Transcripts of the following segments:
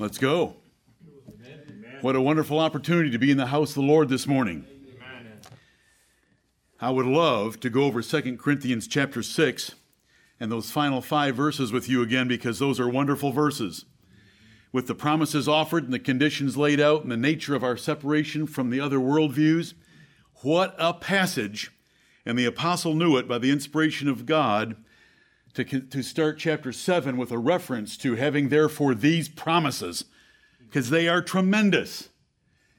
Let's go. What a wonderful opportunity to be in the house of the Lord this morning. I would love to go over 2 Corinthians chapter 6 and those final five verses with you again because those are wonderful verses. With the promises offered and the conditions laid out and the nature of our separation from the other worldviews, what a passage! And the apostle knew it by the inspiration of God to, to start chapter 7 with a reference to having, therefore, these promises, because they are tremendous.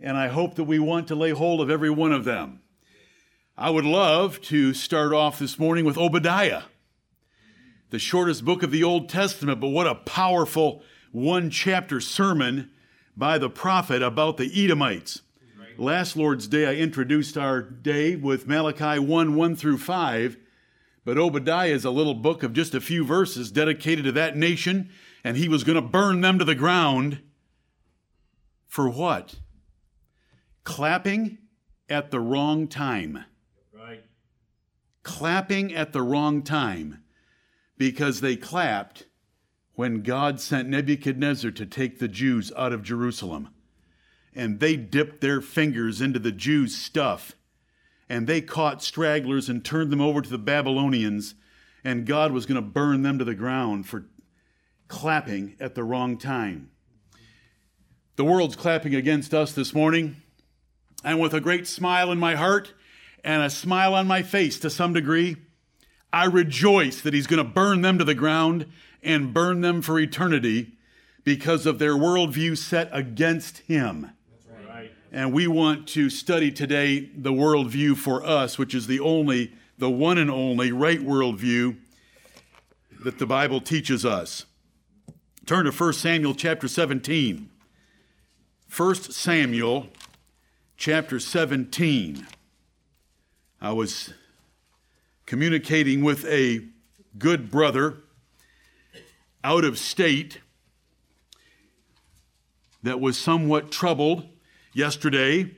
And I hope that we want to lay hold of every one of them. I would love to start off this morning with Obadiah, the shortest book of the Old Testament, but what a powerful one chapter sermon by the prophet about the Edomites. Last Lord's Day, I introduced our day with Malachi 1 1 through 5. But Obadiah is a little book of just a few verses dedicated to that nation, and he was going to burn them to the ground. For what? Clapping at the wrong time. Right. Clapping at the wrong time because they clapped when God sent Nebuchadnezzar to take the Jews out of Jerusalem. And they dipped their fingers into the Jews' stuff and they caught stragglers and turned them over to the Babylonians, and God was going to burn them to the ground for clapping at the wrong time. The world's clapping against us this morning, and with a great smile in my heart and a smile on my face to some degree, I rejoice that He's going to burn them to the ground and burn them for eternity because of their worldview set against Him. And we want to study today the worldview for us, which is the only, the one and only right worldview that the Bible teaches us. Turn to 1 Samuel chapter 17. 1 Samuel chapter 17. I was communicating with a good brother out of state that was somewhat troubled yesterday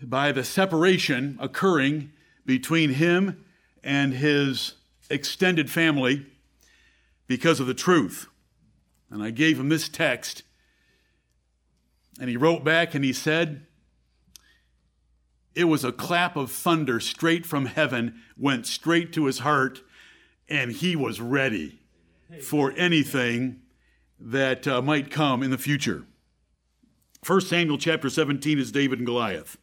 by the separation occurring between him and his extended family because of the truth. And I gave him this text, and he wrote back and he said, It was a clap of thunder straight from heaven, went straight to his heart, and he was ready for anything that uh, might come in the future. 1 Samuel chapter 17 is David and Goliath.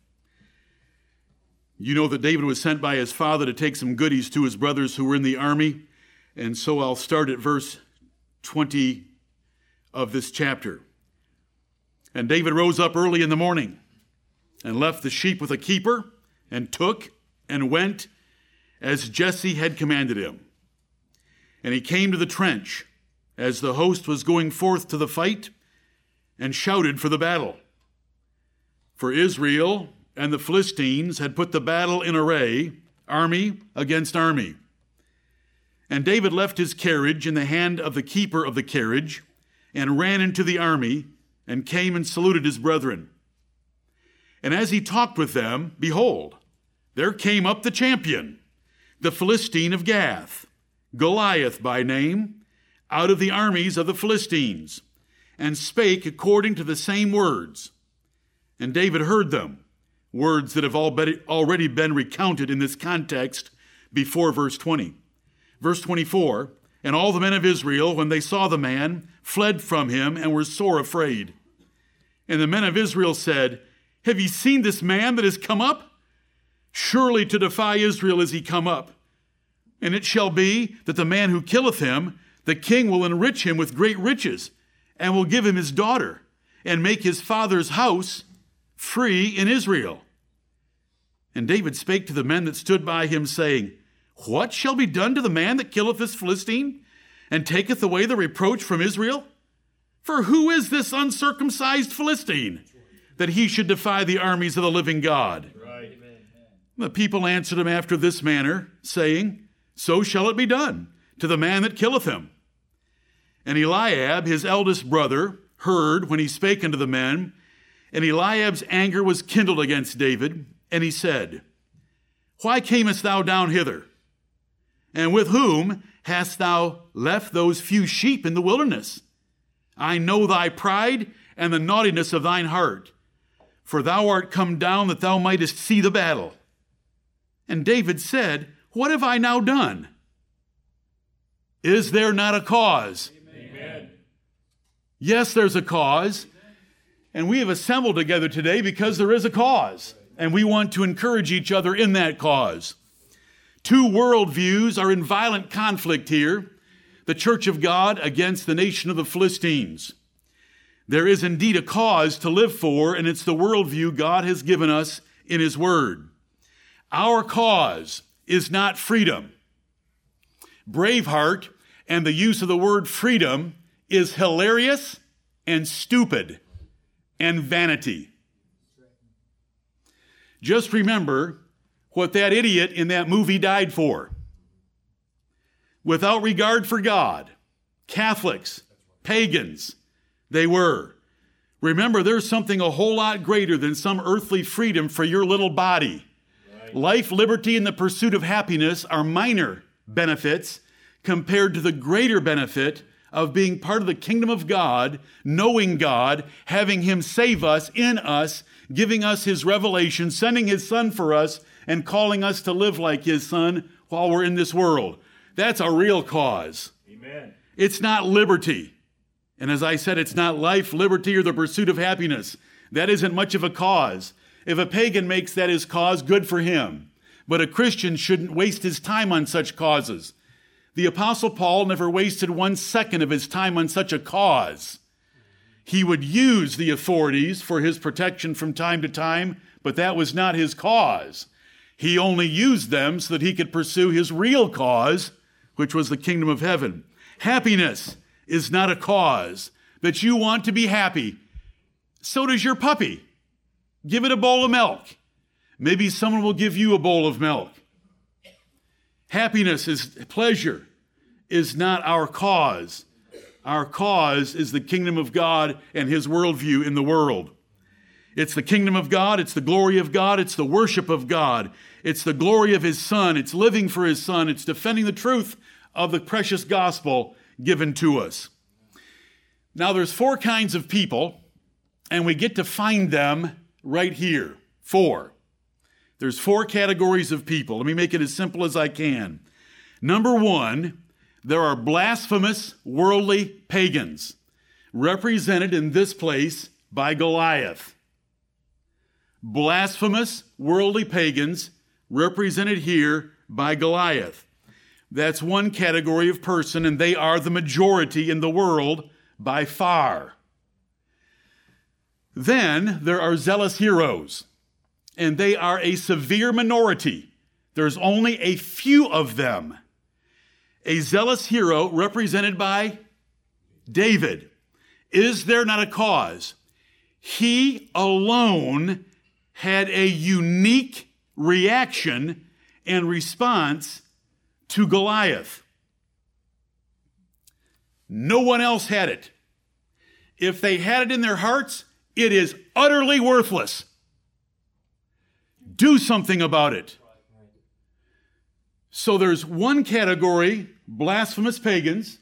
You know that David was sent by his father to take some goodies to his brothers who were in the army. And so I'll start at verse 20 of this chapter. And David rose up early in the morning and left the sheep with a keeper and took and went as Jesse had commanded him. And he came to the trench as the host was going forth to the fight and shouted for the battle. For Israel and the Philistines had put the battle in array, army against army. And David left his carriage in the hand of the keeper of the carriage and ran into the army and came and saluted his brethren. And as he talked with them, behold, there came up the champion, the Philistine of Gath, Goliath by name, out of the armies of the Philistines and spake according to the same words. And David heard them, words that have already been recounted in this context before verse 20. Verse 24 And all the men of Israel, when they saw the man, fled from him and were sore afraid. And the men of Israel said, Have ye seen this man that is come up? Surely to defy Israel is he come up. And it shall be that the man who killeth him, the king will enrich him with great riches and will give him his daughter and make his father's house free in Israel. And David spake to the men that stood by him, saying, What shall be done to the man that killeth this Philistine and taketh away the reproach from Israel? For who is this uncircumcised Philistine that he should defy the armies of the living God? Right. The people answered him after this manner, saying, So shall it be done to the man that killeth him. And Eliab, his eldest brother, heard when he spake unto the men, and Eliab's anger was kindled against David, and he said, Why camest thou down hither? And with whom hast thou left those few sheep in the wilderness? I know thy pride and the naughtiness of thine heart, for thou art come down that thou mightest see the battle. And David said, What have I now done? Is there not a cause? Yes, there's a cause. And we have assembled together today because there is a cause. And we want to encourage each other in that cause. Two worldviews are in violent conflict here the church of God against the nation of the Philistines. There is indeed a cause to live for, and it's the worldview God has given us in His Word. Our cause is not freedom. Braveheart and the use of the word freedom is hilarious and stupid and vanity. Just remember what that idiot in that movie died for without regard for God. Catholics, pagans, they were. Remember, there's something a whole lot greater than some earthly freedom for your little body. Right. Life, liberty, and the pursuit of happiness are minor benefits compared to the greater benefit of being part of the kingdom of God, knowing God, having Him save us in us, giving us His revelation, sending His Son for us, and calling us to live like His Son while we're in this world. That's a real cause. Amen. It's not liberty. And as I said, it's not life, liberty, or the pursuit of happiness. That isn't much of a cause. If a pagan makes that his cause, good for him. But a Christian shouldn't waste his time on such causes. The Apostle Paul never wasted one second of his time on such a cause. He would use the authorities for his protection from time to time, but that was not his cause. He only used them so that he could pursue his real cause, which was the kingdom of heaven. Happiness is not a cause that you want to be happy. So does your puppy. Give it a bowl of milk. Maybe someone will give you a bowl of milk. Happiness is pleasure is not our cause. Our cause is the kingdom of God and his worldview in the world. It's the kingdom of God, it's the glory of God, it's the worship of God, it's the glory of his son, it's living for his son, it's defending the truth of the precious gospel given to us. Now, there's four kinds of people, and we get to find them right here. Four. There's four categories of people. Let me make it as simple as I can. Number one, there are blasphemous, worldly pagans, represented in this place by Goliath. Blasphemous, worldly pagans, represented here by Goliath. That's one category of person, and they are the majority in the world by far. Then there are zealous heroes, and they are a severe minority. There's only a few of them. A zealous hero represented by David. Is there not a cause? He alone had a unique reaction and response to Goliath. No one else had it. If they had it in their hearts, it is utterly worthless. Do something about it. So there's one category, blasphemous pagans.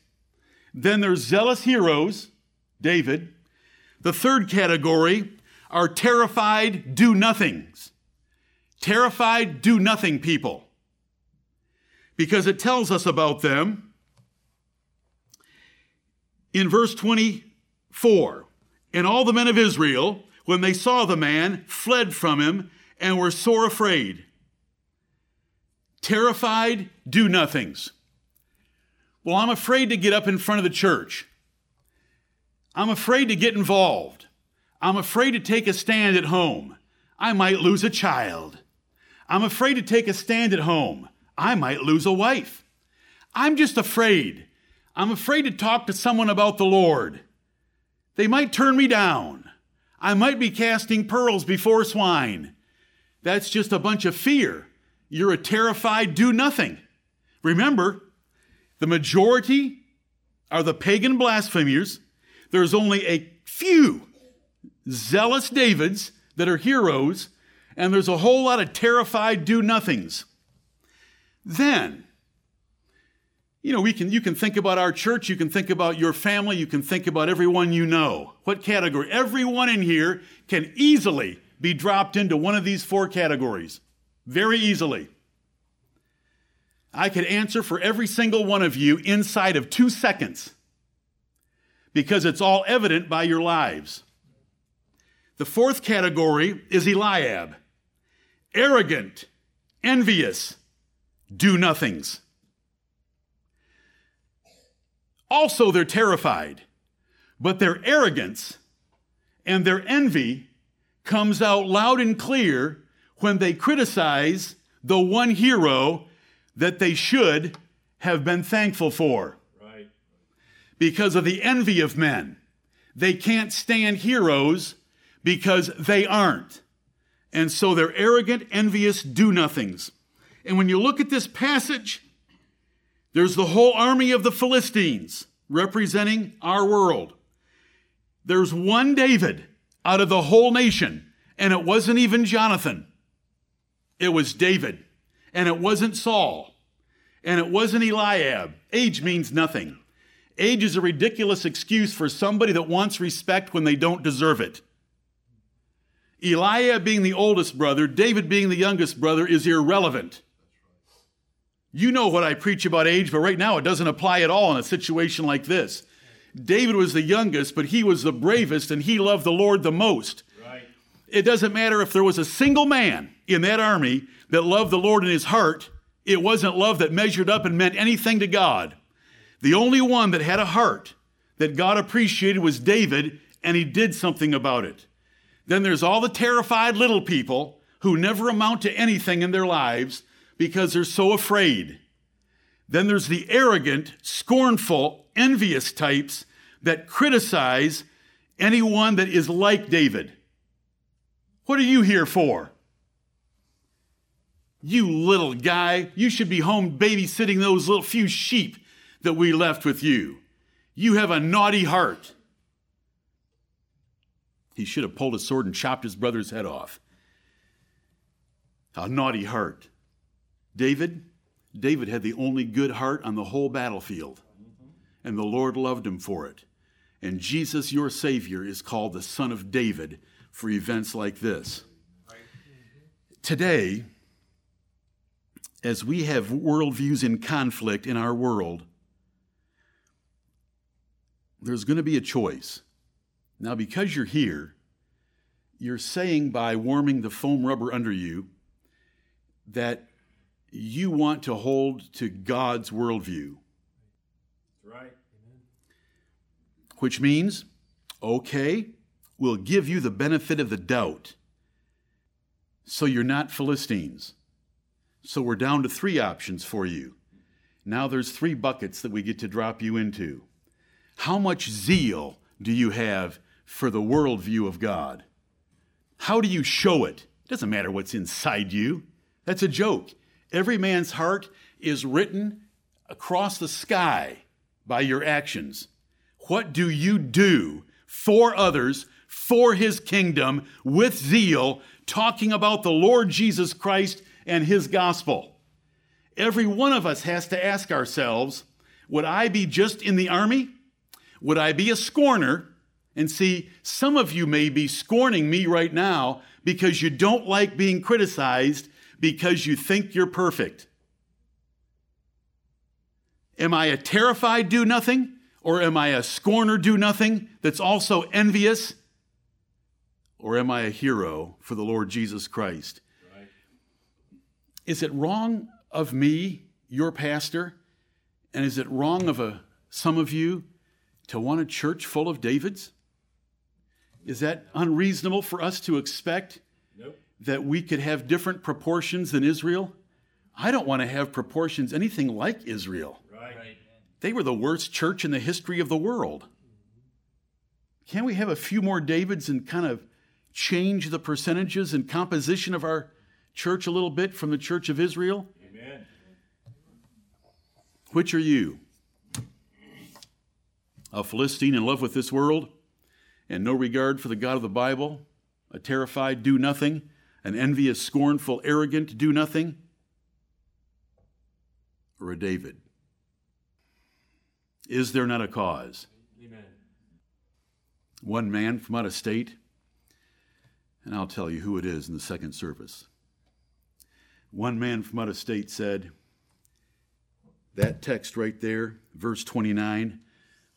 Then there's zealous heroes, David. The third category are terrified do nothings. Terrified do nothing people because it tells us about them in verse 24. And all the men of Israel, when they saw the man, fled from him and were sore afraid. Terrified, do nothings. Well, I'm afraid to get up in front of the church. I'm afraid to get involved. I'm afraid to take a stand at home. I might lose a child. I'm afraid to take a stand at home. I might lose a wife. I'm just afraid. I'm afraid to talk to someone about the Lord. They might turn me down. I might be casting pearls before swine. That's just a bunch of fear. You're a terrified do nothing. Remember, the majority are the pagan blasphemers. There's only a few zealous Davids that are heroes, and there's a whole lot of terrified do nothings. Then, You know, we can, you can think about our church, you can think about your family, you can think about everyone you know. What category? Everyone in here can easily be dropped into one of these four categories. Very easily. I could answer for every single one of you inside of two seconds because it's all evident by your lives. The fourth category is Eliab arrogant, envious, do nothings. Also, they're terrified, but their arrogance and their envy comes out loud and clear when they criticize the one hero that they should have been thankful for. Right. Because of the envy of men. They can't stand heroes because they aren't. And so they're arrogant, envious, do nothings. And when you look at this passage, there's the whole army of the Philistines representing our world. There's one David out of the whole nation, and it wasn't even Jonathan. It was David, and it wasn't Saul, and it wasn't Eliab. Age means nothing. Age is a ridiculous excuse for somebody that wants respect when they don't deserve it. Eliab being the oldest brother, David being the youngest brother is irrelevant. You know what I preach about age, but right now it doesn't apply at all in a situation like this. David was the youngest, but he was the bravest and he loved the Lord the most. Right. It doesn't matter if there was a single man in that army that loved the Lord in his heart, it wasn't love that measured up and meant anything to God. The only one that had a heart that God appreciated was David, and he did something about it. Then there's all the terrified little people who never amount to anything in their lives because they're so afraid. Then there's the arrogant, scornful, envious types that criticize anyone that is like David. What are you here for? You little guy, you should be home babysitting those little few sheep that we left with you. You have a naughty heart. He should have pulled his sword and chopped his brother's head off. A naughty heart. David, David had the only good heart on the whole battlefield, and the Lord loved him for it. And Jesus, your Savior, is called the Son of David for events like this. Today, as we have worldviews in conflict in our world, there's going to be a choice. Now, because you're here, you're saying by warming the foam rubber under you that you want to hold to God's worldview. Right. Which means, okay, we'll give you the benefit of the doubt. So you're not Philistines. So we're down to three options for you. Now there's three buckets that we get to drop you into. How much zeal do you have for the worldview of God. How do you show it? It doesn't matter what's inside you. That's a joke. Every man's heart is written across the sky by your actions. What do you do for others, for his kingdom, with zeal, talking about the Lord Jesus Christ and his gospel? Every one of us has to ask ourselves would I be just in the army? Would I be a scorner? And see, some of you may be scorning me right now because you don't like being criticized because you think you're perfect. Am I a terrified do nothing? Or am I a scorner do nothing that's also envious? Or am I a hero for the Lord Jesus Christ? Right. Is it wrong of me, your pastor, and is it wrong of a, some of you to want a church full of Davids? Is that unreasonable for us to expect nope. that we could have different proportions than Israel? I don't want to have proportions anything like Israel. They were the worst church in the history of the world. Can't we have a few more Davids and kind of change the percentages and composition of our church a little bit from the church of Israel? Amen. Which are you? A Philistine in love with this world? and no regard for the God of the Bible, a terrified do nothing, an envious, scornful, arrogant do nothing, or a David? Is there not a cause? Amen. One man from out of state, and I'll tell you who it is in the second service. One man from out of state said, That text right there, verse 29,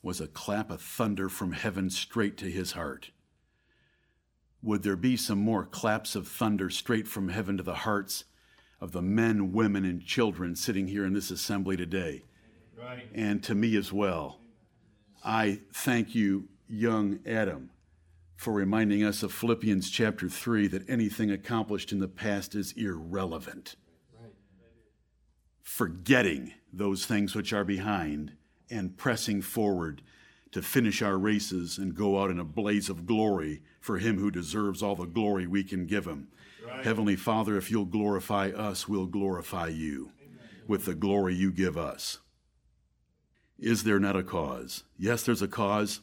was a clap of thunder from heaven straight to his heart. Would there be some more claps of thunder straight from heaven to the hearts of the men, women, and children sitting here in this assembly today? Right. And to me as well. I thank you, young Adam, for reminding us of Philippians chapter 3 that anything accomplished in the past is irrelevant. Forgetting those things which are behind and pressing forward to finish our races and go out in a blaze of glory for him who deserves all the glory we can give him. Right. Heavenly Father, if you'll glorify us, we'll glorify you with the glory you give us. Is there not a cause? Yes, there's a cause,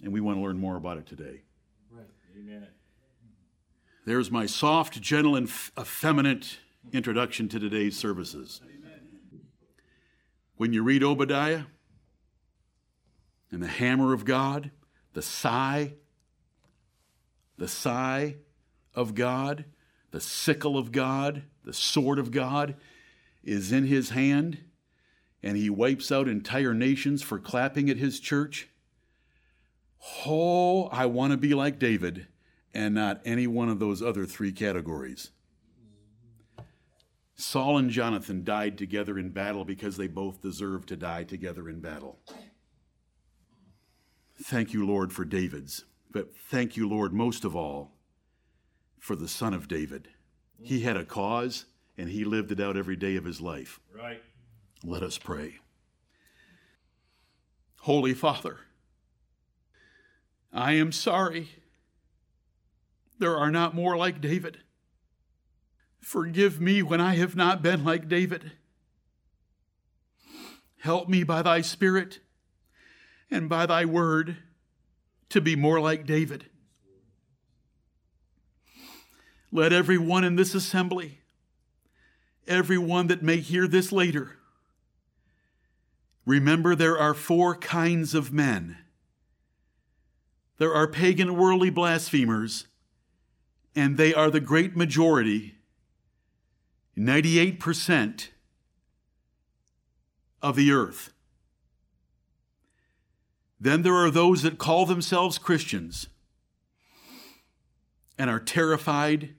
and we want to learn more about it today. Right. Amen. There's my soft, gentle, and effeminate introduction to today's services. When you read Obadiah and the hammer of God, the sigh, the sigh of God, the sickle of God, the sword of God is in his hand, and he wipes out entire nations for clapping at his church. Oh, I want to be like David and not any one of those other three categories. Saul and Jonathan died together in battle because they both deserved to die together in battle. Thank you, Lord, for David's, but thank you, Lord, most of all, for the son of David. He had a cause and he lived it out every day of his life. Right. Let us pray. Holy Father, I am sorry there are not more like David. Forgive me when I have not been like David. Help me by thy Spirit and by thy word to be more like David. Let everyone in this assembly, everyone that may hear this later, remember there are four kinds of men. There are pagan worldly blasphemers, and they are the great majority 98% of the earth. Then there are those that call themselves Christians and are terrified,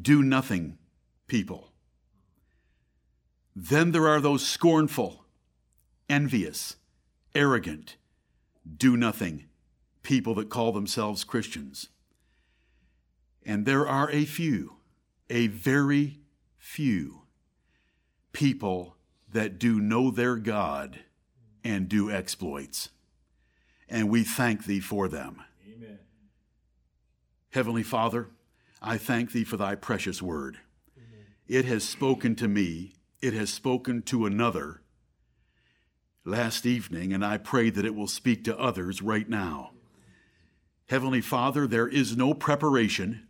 do nothing people. Then there are those scornful, envious, arrogant, do nothing people that call themselves Christians. And there are a few, a very few people that do know their God and do exploits. And we thank thee for them. Amen. Heavenly Father, I thank thee for thy precious word. It has spoken to me, it has spoken to another last evening, and I pray that it will speak to others right now. Heavenly Father, there is no preparation,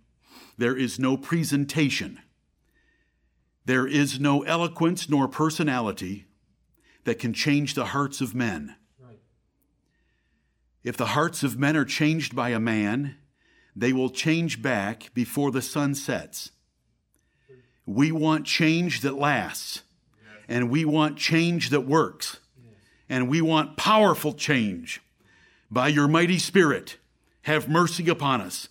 there is no presentation, there is no eloquence nor personality that can change the hearts of men. If the hearts of men are changed by a man, they will change back before the sun sets. We want change that lasts, and we want change that works, and we want powerful change. By your mighty Spirit, have mercy upon us.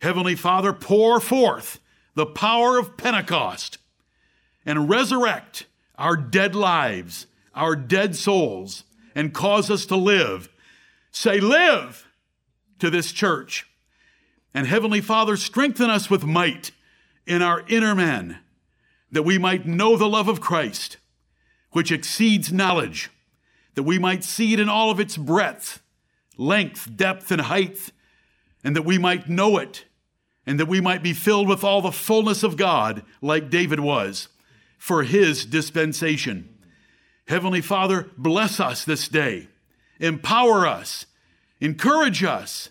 Heavenly Father, pour forth the power of Pentecost and resurrect our dead lives, our dead souls, and cause us to live. Say, live to this church. And Heavenly Father, strengthen us with might in our inner man, that we might know the love of Christ, which exceeds knowledge, that we might see it in all of its breadth, length, depth, and height, and that we might know it, and that we might be filled with all the fullness of God, like David was, for his dispensation. Heavenly Father, bless us this day, empower us, encourage us,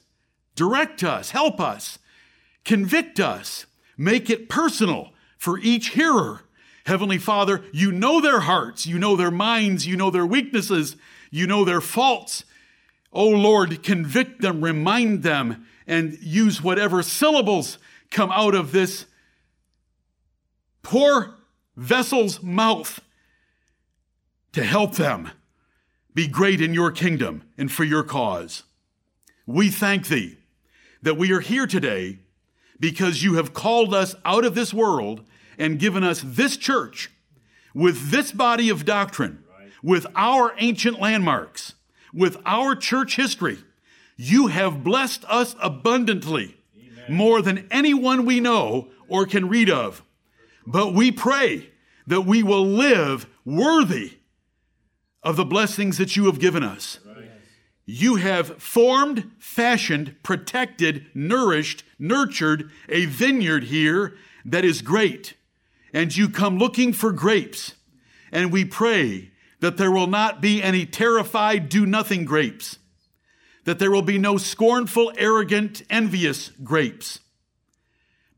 direct us, help us, convict us, make it personal for each hearer. Heavenly Father, you know their hearts, you know their minds, you know their weaknesses, You know their faults. Oh Lord, convict them, remind them, and use whatever syllables come out of this poor vessel's mouth to help them be great in your kingdom and for your cause. We thank thee that we are here today because you have called us out of this world and given us this church with this body of doctrine, with our ancient landmarks, with our church history. You have blessed us abundantly, Amen. more than anyone we know or can read of. But we pray that we will live worthy of the blessings that you have given us. You have formed, fashioned, protected, nourished, nurtured a vineyard here that is great. And you come looking for grapes. And we pray that there will not be any terrified, do nothing grapes, that there will be no scornful, arrogant, envious grapes,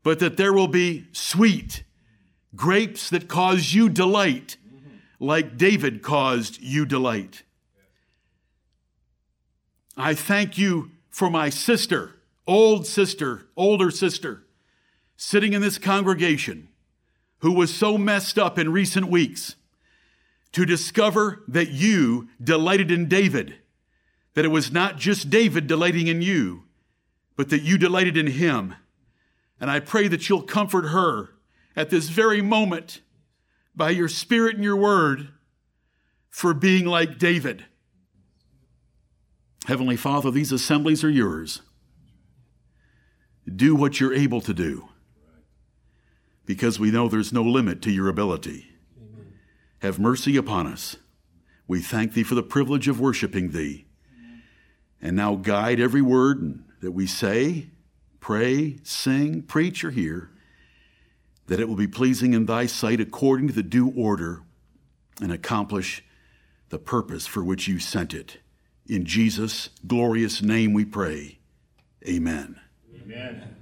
but that there will be sweet grapes that cause you delight, like David caused you delight. I thank you for my sister, old sister, older sister, sitting in this congregation who was so messed up in recent weeks to discover that you delighted in David, that it was not just David delighting in you, but that you delighted in him. And I pray that you'll comfort her at this very moment by your spirit and your word for being like David Heavenly Father, these assemblies are yours. Do what you're able to do because we know there's no limit to your ability. Amen. Have mercy upon us. We thank thee for the privilege of worshiping thee. And now guide every word that we say, pray, sing, preach, or hear, that it will be pleasing in thy sight according to the due order and accomplish the purpose for which you sent it. In Jesus' glorious name we pray. Amen. Amen.